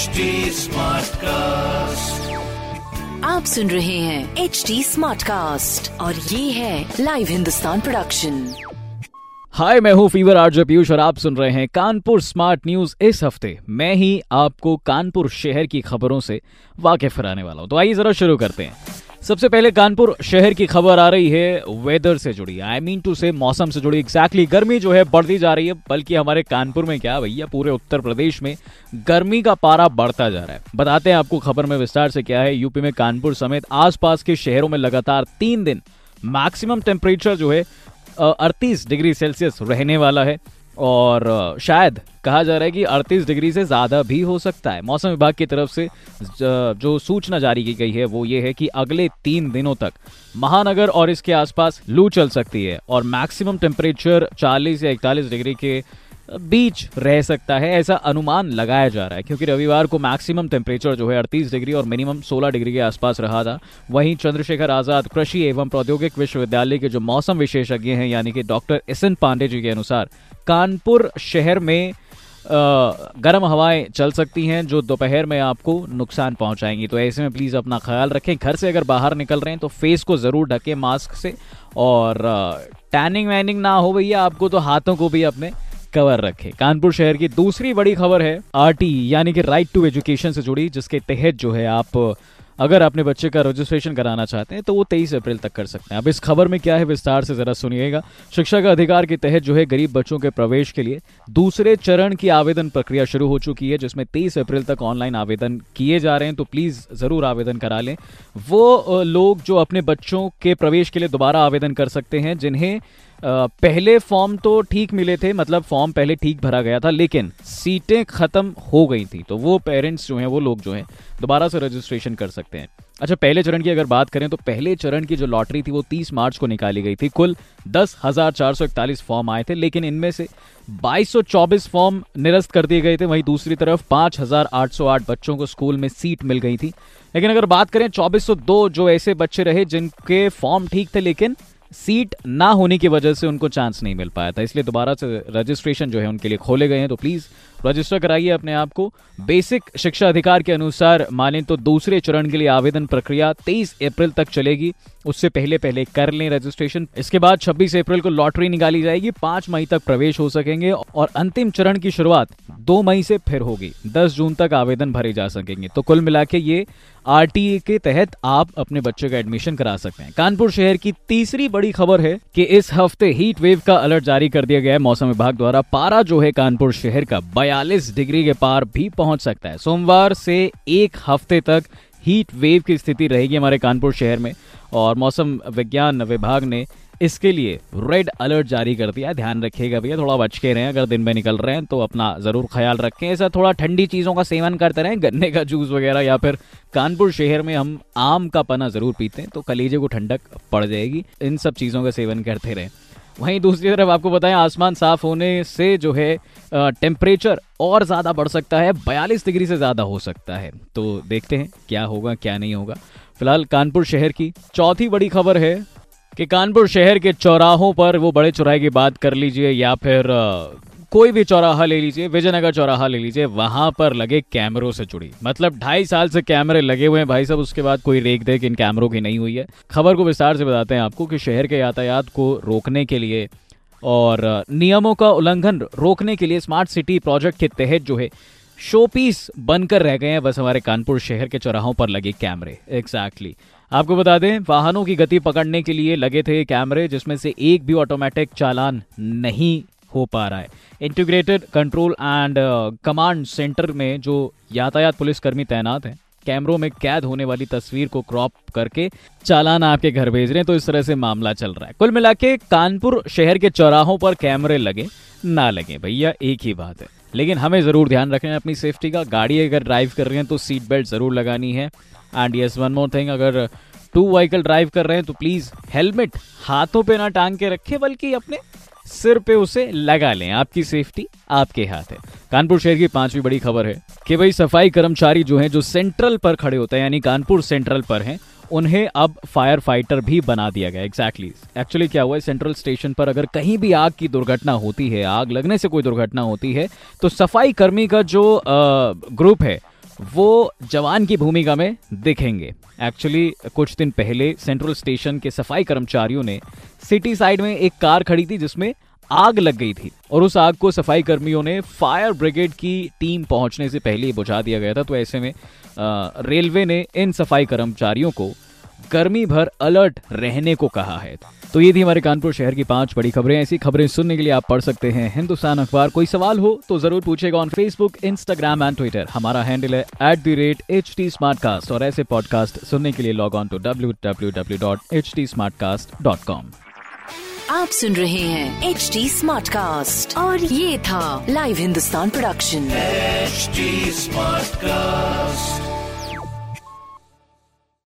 HD cast आप सुन रहे हैं एच डी स्मार्ट कास्ट और ये है लाइव हिंदुस्तान प्रोडक्शन हाय मैं हूँ फीवर आरजे पीयूष और आप सुन रहे हैं कानपुर स्मार्ट न्यूज़ इस हफ़्ते। मैं ही आपको कानपुर शहर की खबरों से वाकिफ कराने वाला हूँ। तो आइए जरा शुरू करते हैं। सबसे पहले कानपुर शहर की खबर आ रही है वेदर से जुड़ी। आई मीन टू से मौसम से जुड़ी। एग्जैक्टली exactly, गर्मी जो है बढ़ती जा रही है बल्कि हमारे कानपुर में क्या भैया पूरे उत्तर प्रदेश में गर्मी का पारा बढ़ता जा रहा है। बताते हैं आपको खबर में विस्तार से क्या है। यूपी में कानपुर समेत आसपास के शहरों में लगातार तीन दिन मैक्सिमम टेम्परेचर जो है अड़तीस डिग्री सेल्सियस रहने वाला है। और शायद कहा जा रहा है कि 38 डिग्री से ज़्यादा भी हो सकता है। मौसम विभाग की तरफ़ से, जो सूचना जारी की गई है, वो ये है कि अगले तीन दिनों तक महानगर और इसके आसपास लू चल सकती है और मैक्सिमम टेम्परेचर 40 या 41 डिग्री के बीच रह सकता है, ऐसा अनुमान लगाया जा रहा है। क्योंकि रविवार को मैक्सिमम टेम्परेचर जो है 38 डिग्री और मिनिमम 16 डिग्री के आसपास रहा था। वहीं चंद्रशेखर आज़ाद कृषि एवं प्रौद्योगिक विश्वविद्यालय के जो मौसम विशेषज्ञ हैं, यानी कि doctor S N Pandey ji के अनुसार कानपुर शहर में गर्म हवाएँ चल सकती हैं जो दोपहर में आपको नुकसान पहुंचाएँगी। तो ऐसे में प्लीज़ अपना ख्याल रखें। घर से अगर बाहर निकल रहे हैं तो फेस को ज़रूर ढकें मास्क से और टैनिंग वैनिंग ना हो भैया आपको तो हाथों को भी अपने कवर रखे। कानपुर शहर की दूसरी बड़ी खबर है आरटी, यानी कि राइट टू एजुकेशन से जुड़ी, जिसके तहत जो है आप अगर अपने बच्चे का रजिस्ट्रेशन कराना चाहते हैं तो वो तेईस अप्रैल तक कर सकते हैं। अब इस खबर में क्या है विस्तार से जरा सुनिएगा। शिक्षा का अधिकार के तहत जो है गरीब बच्चों के प्रवेश के लिए दूसरे चरण की आवेदन प्रक्रिया शुरू हो चुकी है, जिसमें तेईस अप्रैल तक ऑनलाइन आवेदन किए जा रहे हैं। तो प्लीज़ ज़रूर आवेदन करा लें। वो लोग जो अपने बच्चों के प्रवेश के लिए दोबारा आवेदन कर सकते हैं, जिन्हें पहले फॉर्म तो ठीक मिले थे मतलब फॉर्म पहले ठीक भरा गया था, लेकिन सीटें खत्म हो गई थी तो वो पेरेंट्स जो हैं, वो लोग जो हैं, दोबारा से रजिस्ट्रेशन कर सकते हैं। अच्छा पहले चरण की अगर बात करें तो पहले चरण की जो लॉटरी थी, वो 30 मार्च को निकाली गई थी। कुल दस फॉर्म आए थे, लेकिन इनमें से 2224 फॉर्म निरस्त कर दिए गए थे। वहीं दूसरी तरफ़ 5808 बच्चों को स्कूल में सीट मिल गई थी। लेकिन अगर बात करें 2402 जो ऐसे बच्चे रहे, जिनके फॉर्म ठीक थे, लेकिन सीट ना होने की वजह से उनको चांस नहीं मिल पाया था, इसलिए दोबारा से रजिस्ट्रेशन जो है उनके लिए खोले गए हैं। तो प्लीज़ रजिस्टर कराइए अपने आप को। बेसिक शिक्षा अधिकार के अनुसार माने तो दूसरे चरण के लिए आवेदन प्रक्रिया 23 अप्रैल तक चलेगी। उससे पहले पहले कर लें रजिस्ट्रेशन इसके बाद 26 अप्रैल को लॉटरी निकाली जाएगी। पाँच मई तक प्रवेश हो सकेंगे और अंतिम चरण की शुरुआत दो मई से फिर होगी। 10 जून तक आवेदन भरे जा सकेंगे। तो कुल मिला के ये आर के तहत आप अपने बच्चे का एडमिशन करा सकते हैं। कानपुर शहर की तीसरी बड़ी खबर है कि इस हफ़्ते हीट वेव का अलर्ट जारी कर दिया गया है। मौसम विभाग द्वारा पारा जो है कानपुर शहर का बयालीस डिग्री के पार भी पहुँच सकता है। सोमवार से एक हफ़्ते तक हीट वेव की स्थिति रहेगी हमारे कानपुर शहर में। और मौसम विज्ञान विभाग ने इसके लिए रेड अलर्ट जारी कर दिया ध्यान रखिएगा भैया, थोड़ा बच के रहें, अगर दिन में निकल रहे हैं तो अपना ज़रूर ख्याल रखें। ऐसा थोड़ा ठंडी चीज़ों का सेवन करते रहें, गन्ने का जूस वगैरह या फिर कानपुर शहर में हम आम का पना ज़रूर पीते हैं तो कलीजे को ठंडक पड़ जाएगी। इन सब चीज़ों का सेवन करते रहें। वहीं दूसरी तरफ़ आपको बताएँ, आसमान साफ़ होने से जो है टेम्परेचर और ज़्यादा बढ़ सकता है, बयालीस डिग्री से ज़्यादा हो सकता है। तो देखते हैं क्या होगा, क्या नहीं होगा। फ़िलहाल कानपुर शहर की चौथी बड़ी खबर है कि कानपुर शहर के चौराहों पर वो बड़े चौराहे की बात कर लीजिए या फिर कोई भी चौराहा ले लीजिए, विजयनगर चौराहा ले लीजिए, वहाँ पर लगे कैमरों से जुड़ी। मतलब ढाई साल से कैमरे लगे हुए हैं भाई साहब, उसके बाद कोई रेख देख इन कैमरों की नहीं हुई है। खबर को विस्तार से बताते हैं आपको कि शहर के यातायात को रोकने के लिए और नियमों का उल्लंघन रोकने के लिए स्मार्ट सिटी प्रोजेक्ट के तहत जो है, शोपीस बनकर रह गए हैं। बस हमारे कानपुर शहर के चौराहों पर लगे कैमरे। एग्जैक्टली आपको बता दें, वाहनों की गति पकड़ने के लिए लगे थे कैमरे, जिसमें से एक भी ऑटोमेटिक चालान नहीं हो पा रहा है। Integrated control and command centre में जो यातायात पुलिसकर्मी तैनात हैं, कैमरों में कैद होने वाली तस्वीर को क्रॉप करके चालान आपके घर भेज रहे हैं तो इस तरह से मामला चल रहा है। कुल मिला के कानपुर शहर के चौराहों पर कैमरे लगे, ना लगे। भैया, एक ही बात है। लेकिन हमें ज़रूर ध्यान रखना है अपनी सेफ्टी का। गाड़ी अगर ड्राइव कर रहे हैं तो सीट बेल्ट ज़रूर लगानी है। And yes one more thing अगर टू व्हीकल ड्राइव कर रहे हैं तो प्लीज़ हेलमेट हाथों पे ना टांग के रखें, बल्कि अपने सिर पे उसे लगा लें। आपकी सेफ्टी आपके हाथ है। कानपुर शहर की पांचवी बड़ी खबर है कि भाई सफ़ाई कर्मचारी जो हैं, जो सेंट्रल पर खड़े होते हैं, यानी कानपुर सेंट्रल पर हैं उन्हें अब फायर फाइटर भी बना दिया गया एग्जैक्टली exactly. एक्चुअली क्या हुआ है सेंट्रल स्टेशन पर अगर कहीं भी आग की दुर्घटना होती है, आग लगने से कोई दुर्घटना होती है तो सफ़ाई कर्मी का जो ग्रुप है, वो जवान की भूमिका में दिखेंगे एक्चुअली कुछ दिन पहले सेंट्रल स्टेशन के सफ़ाई कर्मचारियों ने सिटी साइड में एक कार खड़ी थी जिसमें आग लग गई थी और उस आग को सफ़ाई कर्मियों ने फायर ब्रिगेड की टीम पहुँचने से पहले ही बुझा दिया गया था तो ऐसे में रेलवे ने इन सफ़ाई कर्मचारियों को गर्मी भर अलर्ट रहने को कहा है। तो ये थी हमारे कानपुर शहर की पाँच बड़ी खबरें। ऐसी खबरें सुनने के लिए आप पढ़ सकते हैं हिंदुस्तान अखबार। कोई सवाल हो तो ज़रूर पूछेगा on Facebook Instagram and Twitter हमारा हैंडल है at the rate H T और ऐसे पॉडकास्ट सुनने के लिए log on to W W W dot H T smart cast dot com आप सुन रहे हैं एच टी स्मार्ट कास्ट और ये था live Hindustan production smart cast